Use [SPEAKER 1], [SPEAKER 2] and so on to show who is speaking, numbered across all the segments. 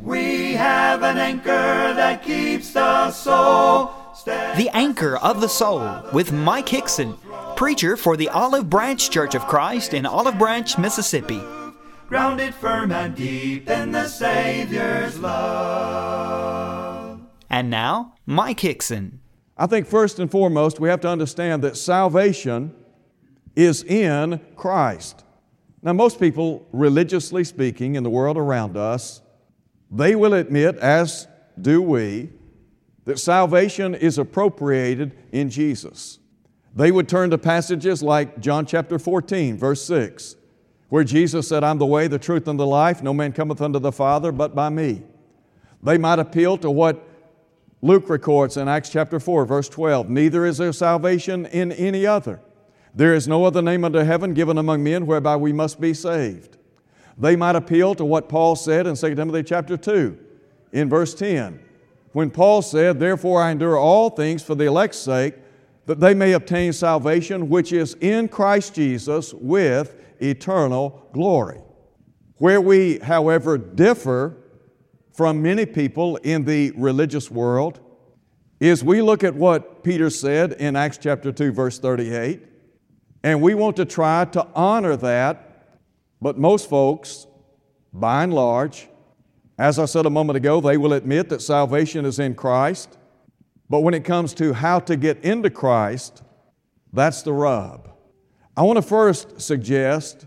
[SPEAKER 1] We have an anchor that keeps the soul.
[SPEAKER 2] The Anchor of the Soul with Mike Hickson, preacher for the Olive Branch Church of Christ in Olive Branch, Mississippi.
[SPEAKER 1] grounded firm and deep in the Savior's love.
[SPEAKER 2] And now, Mike Hickson.
[SPEAKER 3] I think first and foremost, we have to understand that salvation is in Christ. Now, most people, religiously speaking, in the world around us, they will admit, as do we, that salvation is appropriated in Jesus. They would turn to passages like John chapter 14, verse 6, where Jesus said, I'm the way, the truth, and the life. No man cometh unto the Father but by me. They might appeal to what Luke records in Acts chapter 4, verse 12 Neither is there salvation in any other. There is no other name under heaven given among men whereby we must be saved. They might appeal to what Paul said in 2 Timothy chapter 2, in verse 10, when Paul said, Therefore I endure all things for the elect's sake, that they may obtain salvation which is in Christ Jesus with eternal glory. Where we, however, differ from many people in the religious world is we look at what Peter said in Acts chapter 2, verse 38, and we want to try to honor that, but most folks, by and large, as I said a moment ago, they will admit that salvation is in Christ, but when it comes to how to get into Christ, that's the rub. I want to first suggest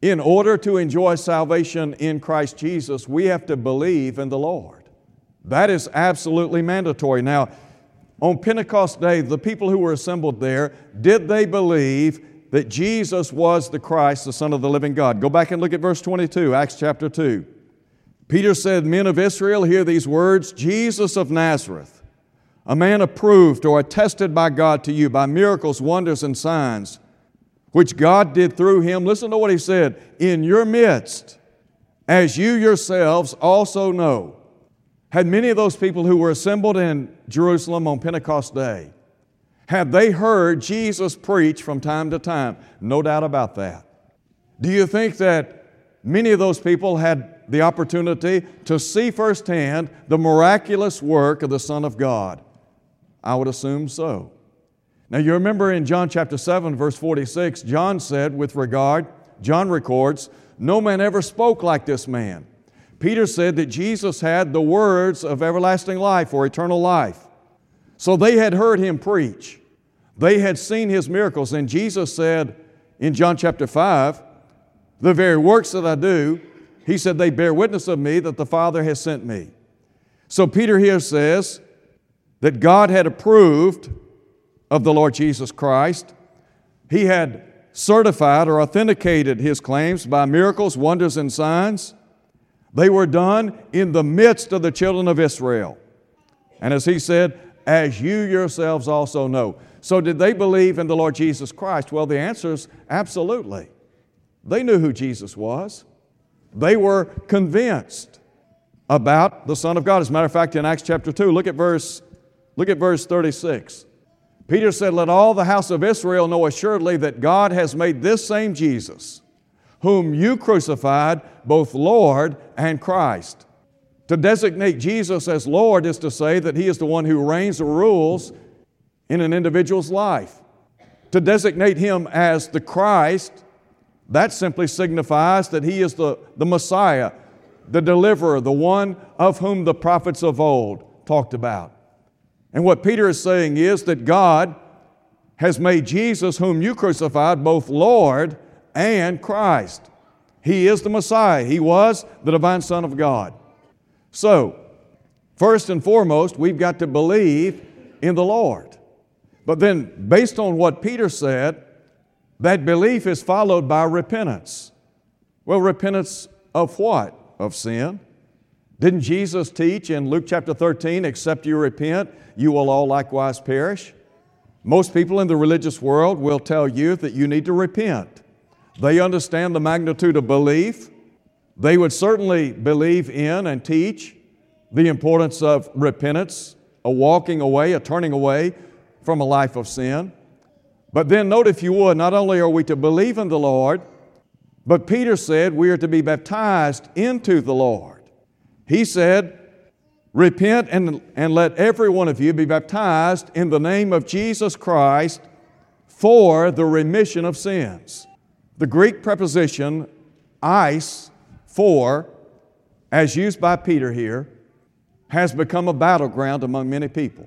[SPEAKER 3] in order to enjoy salvation in Christ Jesus, we have to believe in the Lord. That is absolutely mandatory. Now, on Pentecost Day, the people who were assembled there, did they believe that Jesus was the Christ, the Son of the living God? Go back and look at verse 22, Acts chapter 2. Peter said, Men of Israel, hear these words Jesus of Nazareth, a man approved or attested by God to you by miracles, wonders, and signs which God did through him. Listen to what he said in your midst, as you yourselves also know. Had many of those people who were assembled in Jerusalem on Pentecost Day, had they heard Jesus preach from time to time? No doubt about that. Do you think that many of those people had the opportunity to see firsthand the miraculous work of the Son of God? I would assume so. Now, you remember in John chapter 7, verse 46, John said, with regard, John records, no man ever spoke like this man. Peter said that Jesus had the words of everlasting life or eternal life. So they had heard him preach. They had seen his miracles. And Jesus said in John chapter 5, the very works that I do, he said, they bear witness of me that the Father has sent me. So Peter here says that God had approved of the Lord Jesus Christ. He had certified or authenticated his claims by miracles, wonders, and signs. They were done in the midst of the children of Israel. And as he said, as you yourselves also know. So, did they believe in the Lord Jesus Christ? Well, the answer is absolutely. They knew who Jesus was, they were convinced about the Son of God. As a matter of fact, in Acts chapter 2, look at verse, look at verse 36. Peter said, Let all the house of Israel know assuredly that God has made this same Jesus, whom you crucified, both Lord and Christ. To designate Jesus as Lord is to say that He is the one who reigns or rules in an individual's life. To designate Him as the Christ, that simply signifies that He is the, the Messiah, the deliverer, the one of whom the prophets of old talked about. And what Peter is saying is that God has made Jesus, whom you crucified, both Lord and Christ. He is the Messiah. He was the divine Son of God. So, first and foremost, we've got to believe in the Lord. But then, based on what Peter said, that belief is followed by repentance. Well, repentance of what? Of sin. Didn't Jesus teach in Luke chapter 13, except you repent, you will all likewise perish? Most people in the religious world will tell you that you need to repent. They understand the magnitude of belief. They would certainly believe in and teach the importance of repentance, a walking away, a turning away from a life of sin. But then, note if you would, not only are we to believe in the Lord, but Peter said we are to be baptized into the Lord. He said, Repent and, and let every one of you be baptized in the name of Jesus Christ for the remission of sins. The Greek preposition eis for, as used by Peter here, has become a battleground among many people.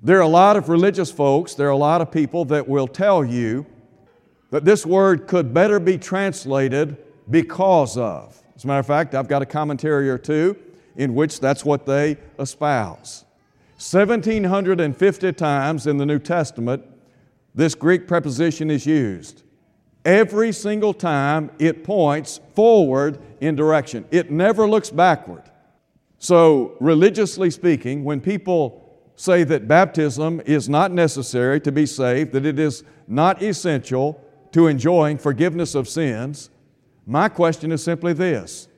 [SPEAKER 3] There are a lot of religious folks, there are a lot of people that will tell you that this word could better be translated because of. As a matter of fact, I've got a commentary or two in which that's what they espouse. 1,750 times in the New Testament, this Greek preposition is used. Every single time it points forward in direction, it never looks backward. So, religiously speaking, when people say that baptism is not necessary to be saved, that it is not essential to enjoying forgiveness of sins, my question is simply this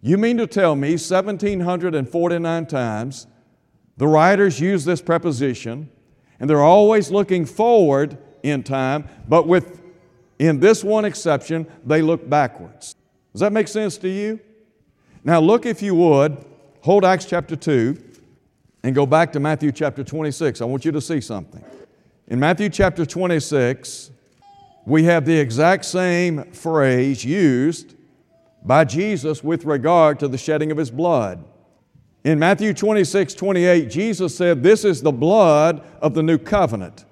[SPEAKER 3] You mean to tell me 1,749 times the writers use this preposition and they're always looking forward in time, but with, in this one exception, they look backwards? Does that make sense to you? Now, look, if you would, hold Acts chapter 2 and go back to Matthew chapter 26. I want you to see something. In Matthew chapter 26, we have the exact same phrase used by Jesus with regard to the shedding of His blood. In Matthew 26, 28, Jesus said, This is the blood of the new covenant,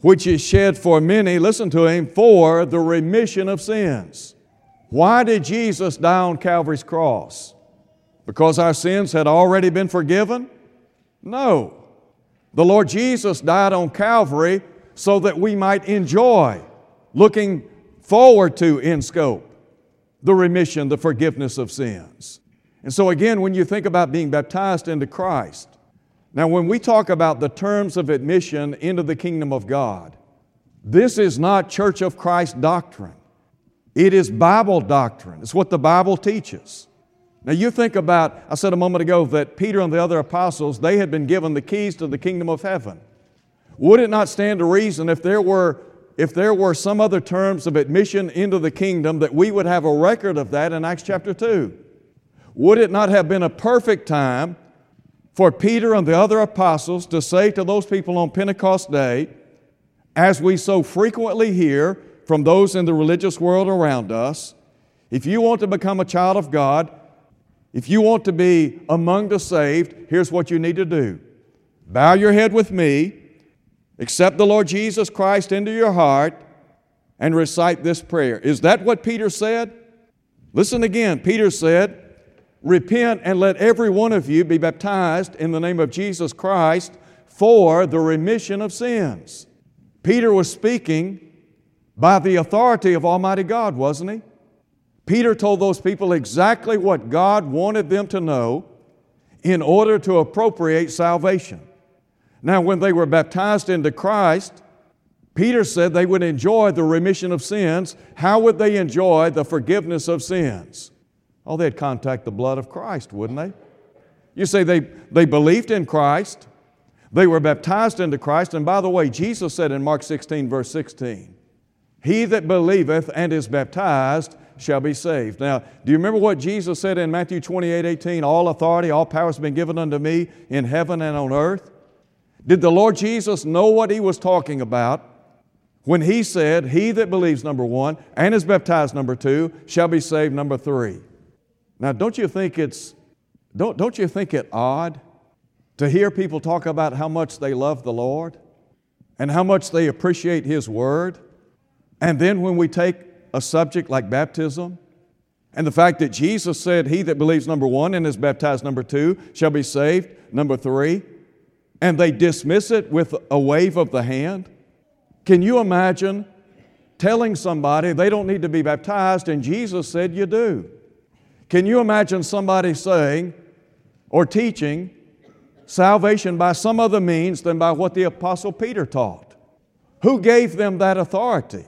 [SPEAKER 3] which is shed for many, listen to Him, for the remission of sins. Why did Jesus die on Calvary's cross? Because our sins had already been forgiven? No. The Lord Jesus died on Calvary so that we might enjoy looking forward to in scope the remission, the forgiveness of sins. And so, again, when you think about being baptized into Christ, now when we talk about the terms of admission into the kingdom of God, this is not Church of Christ doctrine. It is Bible doctrine. It's what the Bible teaches. Now, you think about, I said a moment ago that Peter and the other apostles, they had been given the keys to the kingdom of heaven. Would it not stand to reason if there were if there were some other terms of admission into the kingdom, that we would have a record of that in Acts chapter 2. Would it not have been a perfect time for Peter and the other apostles to say to those people on Pentecost Day, as we so frequently hear from those in the religious world around us, if you want to become a child of God, if you want to be among the saved, here's what you need to do bow your head with me Accept the Lord Jesus Christ into your heart and recite this prayer. Is that what Peter said? Listen again. Peter said, Repent and let every one of you be baptized in the name of Jesus Christ for the remission of sins. Peter was speaking by the authority of Almighty God, wasn't he? Peter told those people exactly what God wanted them to know in order to appropriate salvation. Now, when they were baptized into Christ, Peter said they would enjoy the remission of sins. How would they enjoy the forgiveness of sins? Oh, they'd contact the blood of Christ, wouldn't they? You say they, they believed in Christ, they were baptized into Christ, and by the way, Jesus said in Mark 16, verse 16, He that believeth and is baptized shall be saved. Now, do you remember what Jesus said in Matthew 28, 18? All authority, all power has been given unto me in heaven and on earth. Did the Lord Jesus know what he was talking about when he said, He that believes, number one, and is baptized, number two, shall be saved, number three? Now, don't you think it's, don't, don't you think it odd to hear people talk about how much they love the Lord and how much they appreciate His Word? And then when we take a subject like baptism, and the fact that Jesus said, He that believes, number one, and is baptized, number two, shall be saved, number three, and they dismiss it with a wave of the hand? Can you imagine telling somebody they don't need to be baptized and Jesus said you do? Can you imagine somebody saying or teaching salvation by some other means than by what the Apostle Peter taught? Who gave them that authority?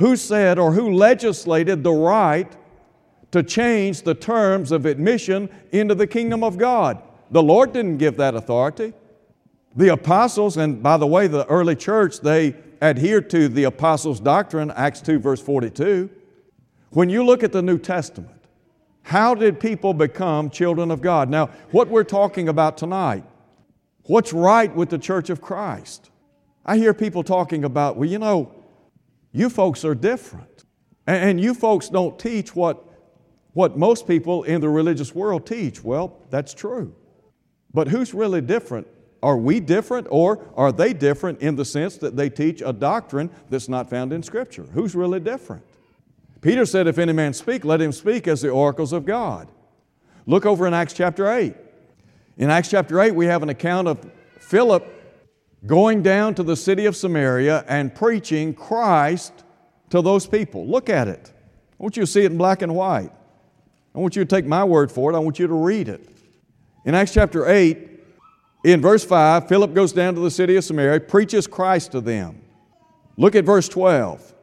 [SPEAKER 3] Who said or who legislated the right to change the terms of admission into the kingdom of God? The Lord didn't give that authority. The apostles, and by the way, the early church, they adhered to the apostles' doctrine, Acts 2, verse 42. When you look at the New Testament, How did people become children of God? Now, what we're talking about tonight, what's right with the church of Christ? I hear people talking about, well, you know, you folks are different. And you folks don't teach what, what most people in the religious world teach. Well, that's true. But who's really different? Are we different or are they different in the sense that they teach a doctrine that's not found in Scripture? Who's really different? Peter said, If any man speak, let him speak as the oracles of God. Look over in Acts chapter 8. In Acts chapter 8, we have an account of Philip going down to the city of Samaria and preaching Christ to those people. Look at it. I want you to see it in black and white. I want you to take my word for it. I want you to read it. In Acts chapter 8, in verse 5, Philip goes down to the city of Samaria, preaches Christ to them. Look at verse 12.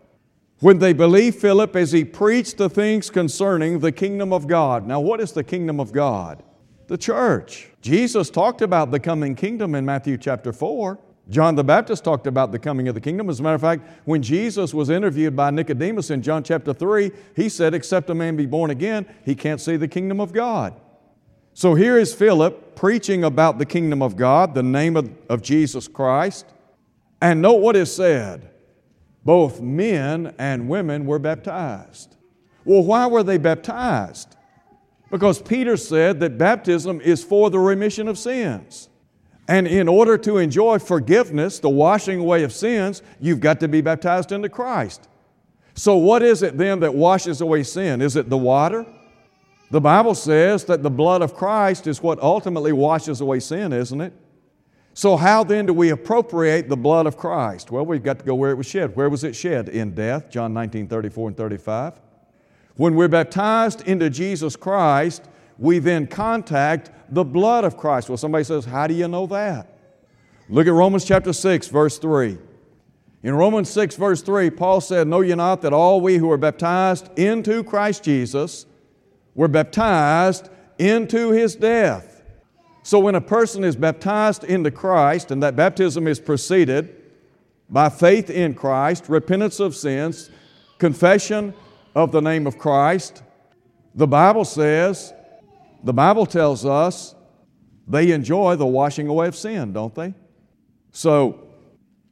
[SPEAKER 3] When they believed Philip as he preached the things concerning the kingdom of God. Now, what is the kingdom of God? The church. Jesus talked about the coming kingdom in Matthew chapter 4. John the Baptist talked about the coming of the kingdom. As a matter of fact, when Jesus was interviewed by Nicodemus in John chapter 3, he said, Except a man be born again, he can't see the kingdom of God. So here is Philip preaching about the kingdom of God, the name of, of Jesus Christ. And note what is said both men and women were baptized. Well, why were they baptized? Because Peter said that baptism is for the remission of sins. And in order to enjoy forgiveness, the washing away of sins, you've got to be baptized into Christ. So, what is it then that washes away sin? Is it the water? The Bible says that the blood of Christ is what ultimately washes away sin, isn't it? So, how then do we appropriate the blood of Christ? Well, we've got to go where it was shed. Where was it shed? In death, John 19 34 and 35. When we're baptized into Jesus Christ, we then contact the blood of Christ. Well, somebody says, How do you know that? Look at Romans chapter 6, verse 3. In Romans 6, verse 3, Paul said, Know ye not that all we who are baptized into Christ Jesus, were baptized into his death. So when a person is baptized into Christ, and that baptism is preceded by faith in Christ, repentance of sins, confession of the name of Christ, the Bible says, the Bible tells us they enjoy the washing away of sin, don't they? So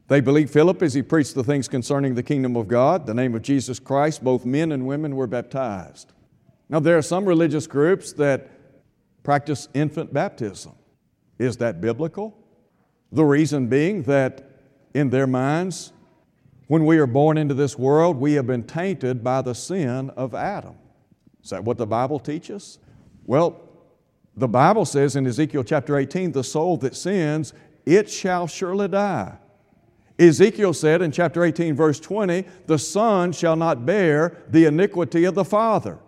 [SPEAKER 3] they believed Philip as he preached the things concerning the kingdom of God, the name of Jesus Christ, both men and women were baptized. Now, there are some religious groups that practice infant baptism. Is that biblical? The reason being that in their minds, when we are born into this world, we have been tainted by the sin of Adam. Is that what the Bible teaches? Well, the Bible says in Ezekiel chapter 18, the soul that sins, it shall surely die. Ezekiel said in chapter 18, verse 20, the son shall not bear the iniquity of the father.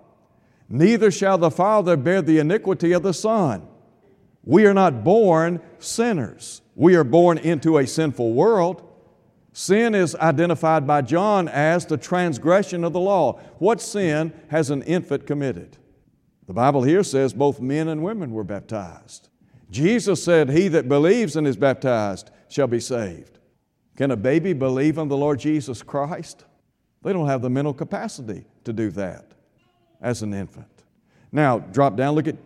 [SPEAKER 3] Neither shall the Father bear the iniquity of the Son. We are not born sinners. We are born into a sinful world. Sin is identified by John as the transgression of the law. What sin has an infant committed? The Bible here says both men and women were baptized. Jesus said, He that believes and is baptized shall be saved. Can a baby believe in the Lord Jesus Christ? They don't have the mental capacity to do that as an infant. Now, drop down, look, at,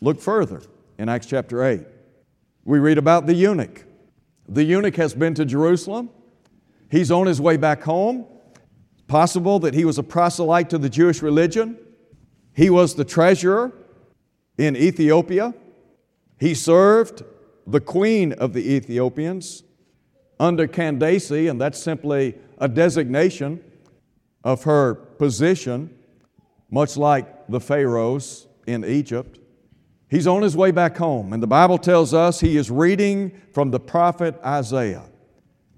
[SPEAKER 3] look further in Acts chapter 8. We read about the eunuch. The eunuch has been to Jerusalem. He's on his way back home. Possible that he was a proselyte to the Jewish religion. He was the treasurer in Ethiopia. He served the queen of the Ethiopians under Candace, and that's simply a designation of her position much like the Pharaohs in Egypt. He's on his way back home, and the Bible tells us he is reading from the prophet Isaiah.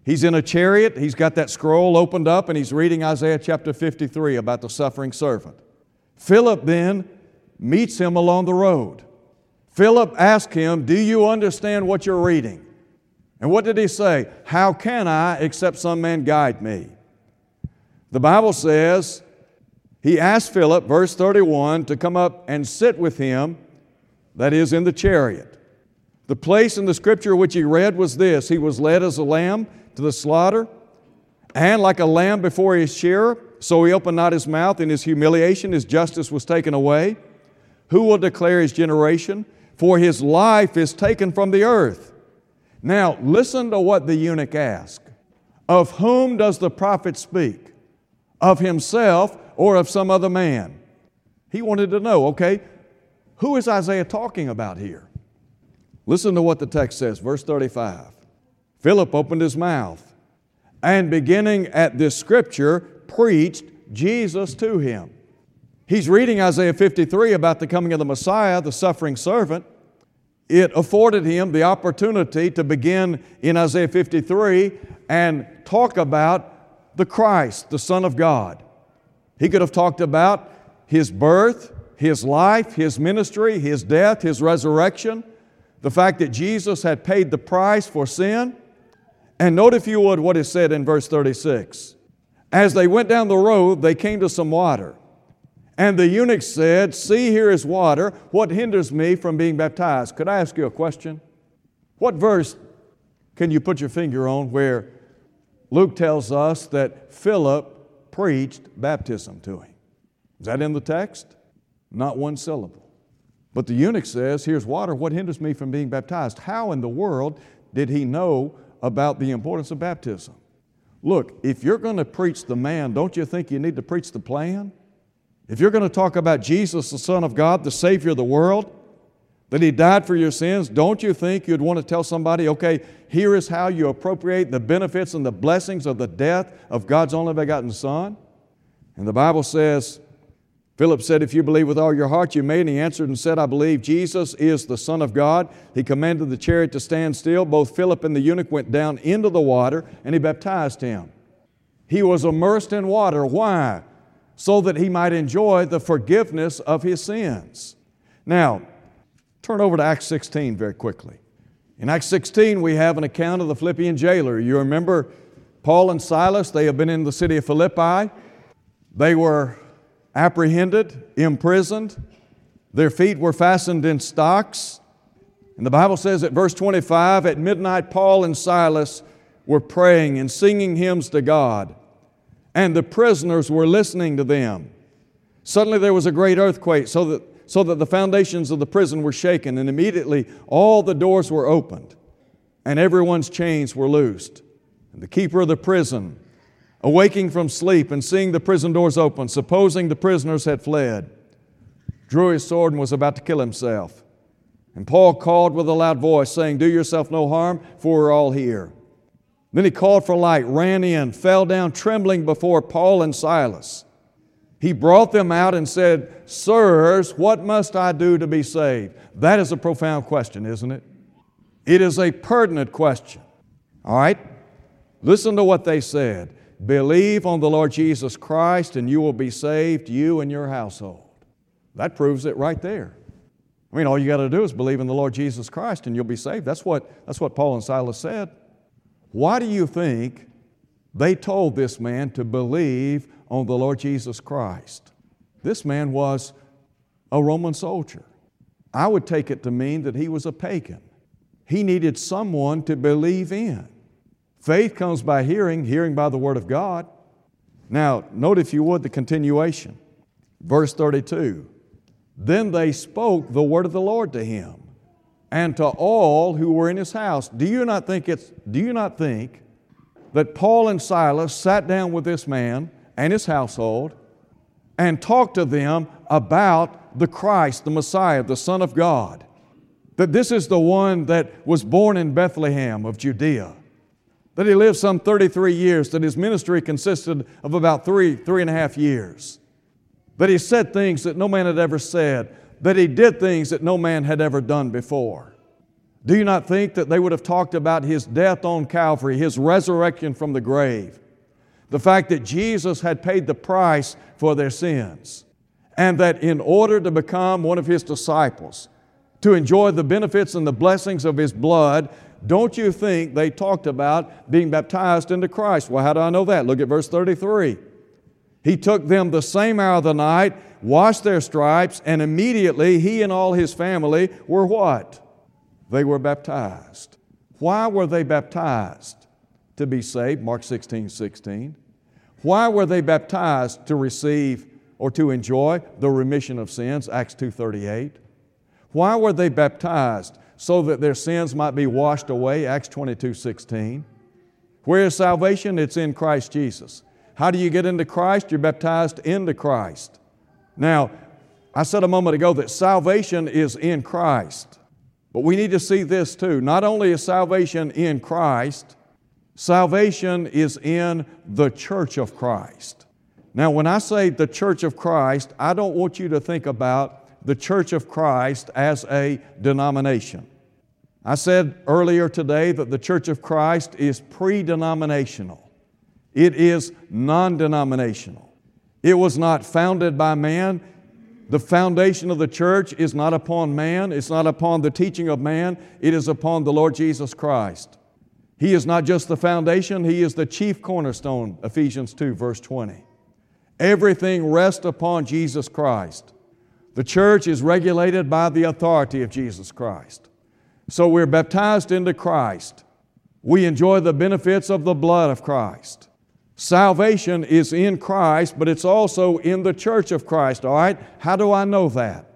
[SPEAKER 3] He's in a chariot, he's got that scroll opened up, and he's reading Isaiah chapter 53 about the suffering servant. Philip then meets him along the road. Philip asked him, Do you understand what you're reading? And what did he say? How can I except some man guide me? The Bible says he asked Philip, verse 31, to come up and sit with him, that is, in the chariot. The place in the scripture which he read was this He was led as a lamb to the slaughter, and like a lamb before his shearer, so he opened not his mouth. In his humiliation, his justice was taken away. Who will declare his generation? For his life is taken from the earth. Now, listen to what the eunuch asked. Of whom does the prophet speak? Of himself or of some other man? He wanted to know, okay, who is Isaiah talking about here? Listen to what the text says, verse 35. Philip opened his mouth and beginning at this scripture, preached Jesus to him. He's reading Isaiah 53 about the coming of the Messiah, the suffering servant. It afforded him the opportunity to begin in Isaiah 53 and talk about the Christ, the Son of God. He could have talked about his birth, his life, his ministry, his death, his resurrection, the fact that Jesus had paid the price for sin. And note, if you would, what is said in verse 36. As they went down the road, they came to some water. And the eunuch said, See, here is water. What hinders me from being baptized? Could I ask you a question? What verse can you put your finger on where Luke tells us that Philip preached baptism to him? Is that in the text? Not one syllable. But the eunuch says, Here's water. What hinders me from being baptized? How in the world did he know about the importance of baptism? Look, if you're going to preach the man, don't you think you need to preach the plan? If you're going to talk about Jesus, the Son of God, the Savior of the world, that He died for your sins, don't you think you'd want to tell somebody, okay, here is how you appropriate the benefits and the blessings of the death of God's only begotten Son? And the Bible says, Philip said, If you believe with all your heart, you may. And he answered and said, I believe Jesus is the Son of God. He commanded the chariot to stand still. Both Philip and the eunuch went down into the water, and he baptized him. He was immersed in water. Why? So that he might enjoy the forgiveness of his sins. Now, turn over to Acts 16 very quickly. In Acts 16, we have an account of the Philippian jailer. You remember Paul and Silas, they have been in the city of Philippi. They were apprehended, imprisoned. Their feet were fastened in stocks. And the Bible says at verse 25, at midnight, Paul and Silas were praying and singing hymns to God, and the prisoners were listening to them. Suddenly there was a great earthquake, so that, so that the foundations of the prison were shaken, and immediately all the doors were opened, and everyone's chains were loosed. And the keeper of the prison, awaking from sleep and seeing the prison doors open, supposing the prisoners had fled, drew his sword and was about to kill himself. And Paul called with a loud voice, saying, Do yourself no harm, for we're all here. Then he called for light, ran in, fell down trembling before Paul and Silas. He brought them out and said, Sirs, what must I do to be saved? That is a profound question, isn't it? It is a pertinent question. All right? Listen to what they said. Believe on the Lord Jesus Christ and you will be saved, you and your household. That proves it right there. I mean, all you got to do is believe in the Lord Jesus Christ and you'll be saved. That's what, that's what Paul and Silas said. Why do you think they told this man to believe on the Lord Jesus Christ? This man was a Roman soldier. I would take it to mean that he was a pagan. He needed someone to believe in. Faith comes by hearing, hearing by the Word of God. Now, note if you would the continuation. Verse 32 Then they spoke the word of the Lord to him and to all who were in his house. Do you not think it's, do you not think that Paul and Silas sat down with this man and his household and talked to them about the Christ, the Messiah, the Son of God? That this is the one that was born in Bethlehem of Judea that he lived some 33 years, that his ministry consisted of about three, three and a half years, that he said things that no man had ever said, that he did things that no man had ever done before. Do you not think that they would have talked about his death on Calvary, his resurrection from the grave, the fact that Jesus had paid the price for their sins, and that in order to become one of his disciples, to enjoy the benefits and the blessings of his blood, don't you think they talked about being baptized into Christ? Well, how do I know that? Look at verse 33. He took them the same hour of the night, washed their stripes, and immediately he and all his family were what? They were baptized. Why were they baptized? To be saved, Mark 16, 16. Why were they baptized? To receive or to enjoy the remission of sins, Acts 2.38. Why were they baptized? So that their sins might be washed away, Acts 22.16. Where is salvation? It's in Christ Jesus. How do you get into Christ? You're baptized into Christ. Now, I said a moment ago that salvation is in Christ. But we need to see this too. Not only is salvation in Christ, salvation is in the church of Christ. Now, when I say the church of Christ, I don't want you to think about the church of Christ as a denomination. I said earlier today that the church of Christ is pre denominational, it is non denominational. It was not founded by man, the foundation of the church is not upon man, it's not upon the teaching of man, it is upon the Lord Jesus Christ. He is not just the foundation, He is the chief cornerstone, Ephesians 2, verse 20. Everything rests upon Jesus Christ. The church is regulated by the authority of Jesus Christ. So we're baptized into Christ. We enjoy the benefits of the blood of Christ. Salvation is in Christ, but it's also in the church of Christ, all right? How do I know that?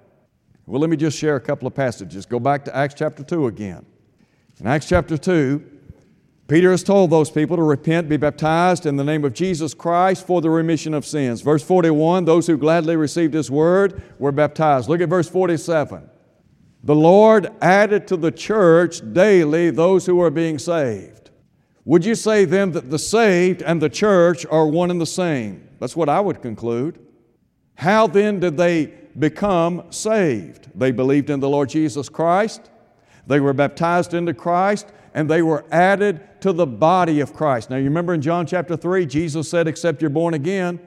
[SPEAKER 3] Well, let me just share a couple of passages. Go back to Acts chapter 2 again. In Acts chapter 2, Peter has told those people to repent, be baptized in the name of Jesus Christ for the remission of sins. Verse 41 those who gladly received His word were baptized. Look at verse 47. The Lord added to the church daily those who were being saved. Would you say then that the saved and the church are one and the same? That's what I would conclude. How then did they become saved? They believed in the Lord Jesus Christ, they were baptized into Christ, and they were added to the body of Christ. Now, you remember in John chapter 3, Jesus said, Except you're born again,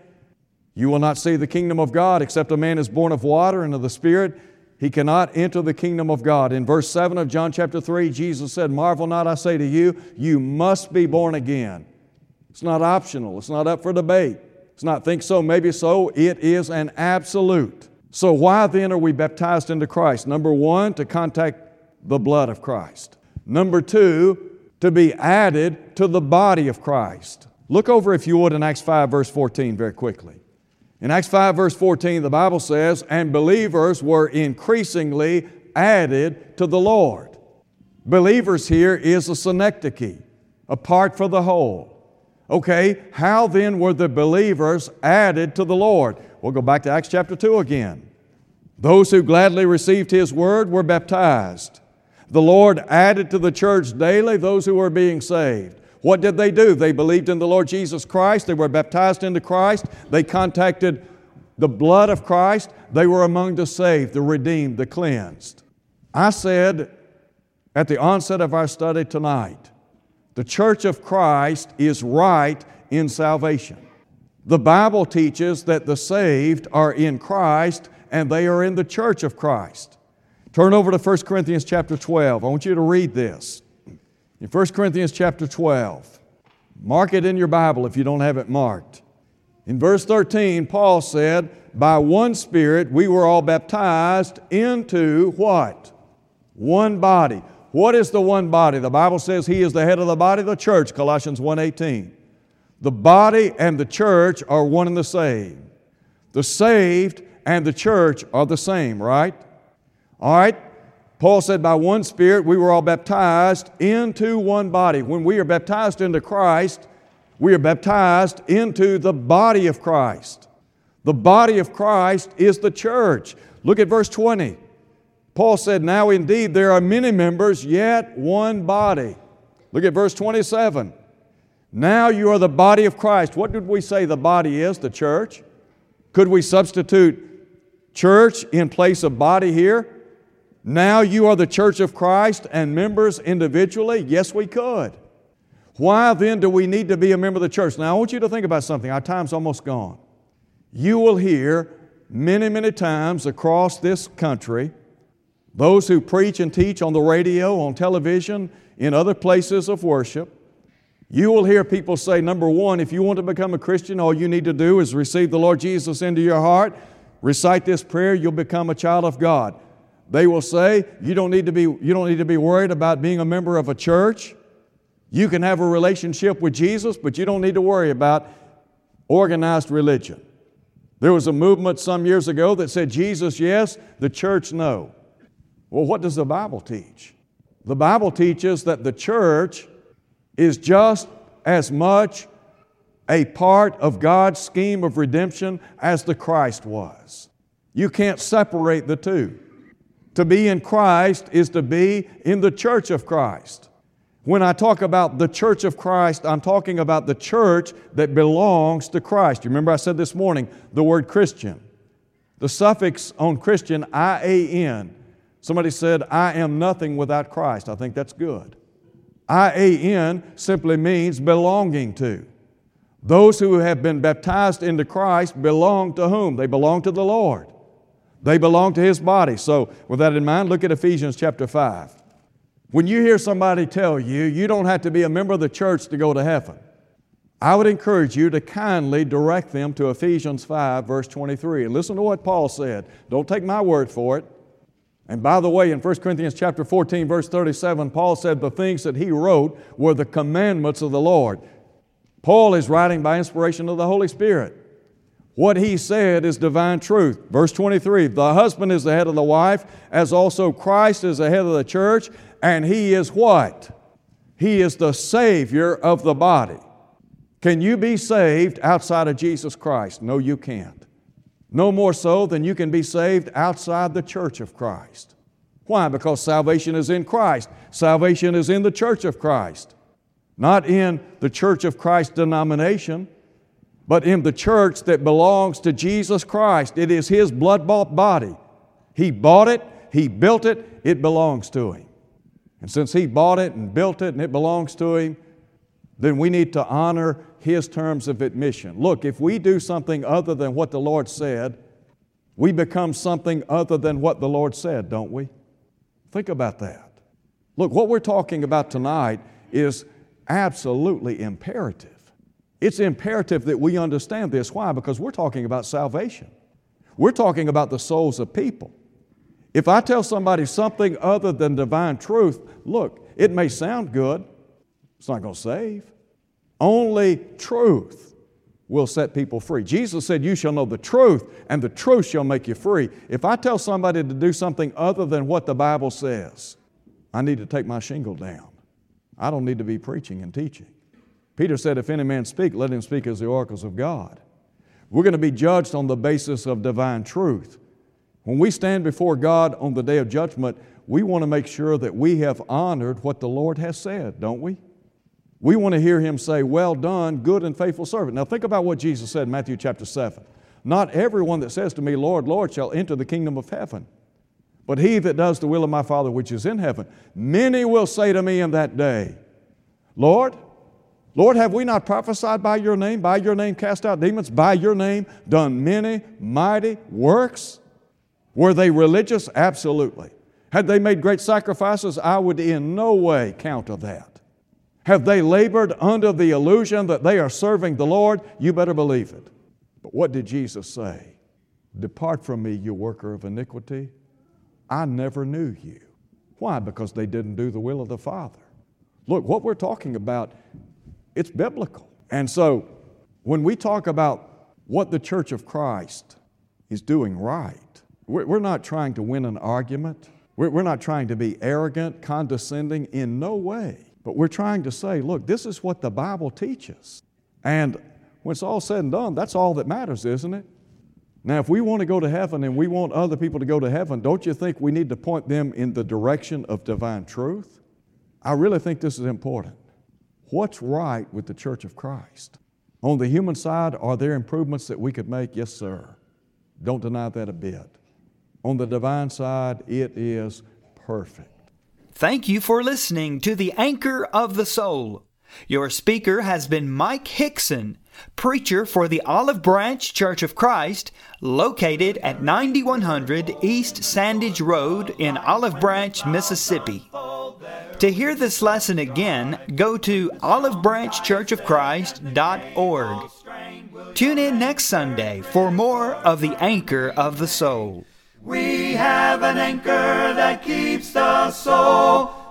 [SPEAKER 3] you will not see the kingdom of God, except a man is born of water and of the Spirit he cannot enter the kingdom of God. In verse 7 of John chapter 3, Jesus said, Marvel not, I say to you, you must be born again. It's not optional, it's not up for debate. It's not think so, maybe so. It is an absolute. So, why then are we baptized into Christ? Number one, to contact the blood of Christ. Number two, to be added to the body of Christ. Look over, if you would, in Acts 5, verse 14, very quickly. In Acts 5, verse 14, the Bible says, And believers were increasingly added to the Lord. Believers here is a synecdoche, a part for the whole. Okay, how then were the believers added to the Lord? We'll go back to Acts chapter 2 again. Those who gladly received His word were baptized. The Lord added to the church daily those who were being saved. What did they do? They believed in the Lord Jesus Christ. They were baptized into Christ. They contacted the blood of Christ. They were among the saved, the redeemed, the cleansed. I said at the onset of our study tonight, the church of Christ is right in salvation. The Bible teaches that the saved are in Christ and they are in the church of Christ. Turn over to 1 Corinthians chapter 12. I want you to read this. In 1 Corinthians chapter 12, mark it in your Bible if you don't have it marked. In verse 13, Paul said, By one Spirit we were all baptized into what? One body. What is the one body? The Bible says he is the head of the body, the church, Colossians 1:18. The body and the church are one and the same. The saved and the church are the same, right? All right? Paul said, By one Spirit we were all baptized into one body. When we are baptized into Christ, we are baptized into the body of Christ. The body of Christ is the church. Look at verse 20. Paul said, Now indeed there are many members, yet one body. Look at verse 27. Now you are the body of Christ. What did we say the body is? The church. Could we substitute church in place of body here? Now you are the church of Christ and members individually? Yes, we could. Why then do we need to be a member of the church? Now I want you to think about something. Our time's almost gone. You will hear many, many times across this country those who preach and teach on the radio, on television, in other places of worship. You will hear people say, number one, if you want to become a Christian, all you need to do is receive the Lord Jesus into your heart, recite this prayer, you'll become a child of God. They will say, you don't, need to be, you don't need to be worried about being a member of a church. You can have a relationship with Jesus, but you don't need to worry about organized religion. There was a movement some years ago that said Jesus yes, the church no. Well, what does the Bible teach? The Bible teaches that the church is just as much a part of God's scheme of redemption as the Christ was. You can't separate the two. To be in Christ is to be in the church of Christ. When I talk about the church of Christ, I'm talking about the church that belongs to Christ. You remember I said this morning the word Christian. The suffix on Christian, I A N. Somebody said, I am nothing without Christ. I think that's good. I A N simply means belonging to. Those who have been baptized into Christ belong to whom? They belong to the Lord. They belong to His body. So, with that in mind, look at Ephesians chapter 5. When you hear somebody tell you you don't have to be a member of the church to go to heaven, I would encourage you to kindly direct them to Ephesians 5, verse 23. And listen to what Paul said. Don't take my word for it. And by the way, in 1 Corinthians chapter 14, verse 37, Paul said the things that he wrote were the commandments of the Lord. Paul is writing by inspiration of the Holy Spirit. What he said is divine truth. Verse 23 The husband is the head of the wife, as also Christ is the head of the church, and he is what? He is the Savior of the body. Can you be saved outside of Jesus Christ? No, you can't. No more so than you can be saved outside the church of Christ. Why? Because salvation is in Christ. Salvation is in the church of Christ, not in the church of Christ denomination but in the church that belongs to Jesus Christ. It is His blood bought body. He bought it, He built it, it belongs to Him. And since He bought it and built it and it belongs to Him, then we need to honor His terms of admission. Look, if we do something other than what the Lord said, we become something other than what the Lord said, don't we? Think about that. Look, what we're talking about tonight is absolutely imperative. It's imperative that we understand this. Why? Because we're talking about salvation. We're talking about the souls of people. If I tell somebody something other than divine truth, look, it may sound good, it's not going to save. Only truth will set people free. Jesus said, You shall know the truth, and the truth shall make you free. If I tell somebody to do something other than what the Bible says, I need to take my shingle down. I don't need to be preaching and teaching. Peter said, If any man speak, let him speak as the oracles of God. We're going to be judged on the basis of divine truth. When we stand before God on the day of judgment, we want to make sure that we have honored what the Lord has said, don't we? We want to hear Him say, Well done, good and faithful servant. Now think about what Jesus said in Matthew chapter 7. Not everyone that says to me, Lord, Lord, shall enter the kingdom of heaven, but he that does the will of my Father which is in heaven. Many will say to me in that day, Lord, Lord, have we not prophesied by your name, by your name cast out demons, by your name done many mighty works? Were they religious? Absolutely. Had they made great sacrifices? I would in no way counter that. Have they labored under the illusion that they are serving the Lord? You better believe it. But what did Jesus say? Depart from me, you worker of iniquity. I never knew you. Why? Because they didn't do the will of the Father. Look, what we're talking about it's biblical. And so when we talk about what the church of Christ is doing right, we're not trying to win an argument. We're not trying to be arrogant, condescending in no way. But we're trying to say, look, this is what the Bible teaches. And when it's all said and done, that's all that matters, isn't it? Now, if we want to go to heaven and we want other people to go to heaven, don't you think we need to point them in the direction of divine truth? I really think this is important. What's right with the church of Christ? On the human side, are there improvements that we could make? Yes, sir. Don't deny that a bit. On the divine side, it is perfect.
[SPEAKER 2] Thank you for listening to the Anchor of the Soul. Your speaker has been Mike Hickson, preacher for the Olive Branch Church of Christ, located at 9100 East Sandidge Road in Olive Branch, Mississippi. To hear this lesson again, go to olivebranchchurchofchrist.org. Tune in next Sunday for more of the Anchor of the Soul.
[SPEAKER 1] We have an anchor that keeps the soul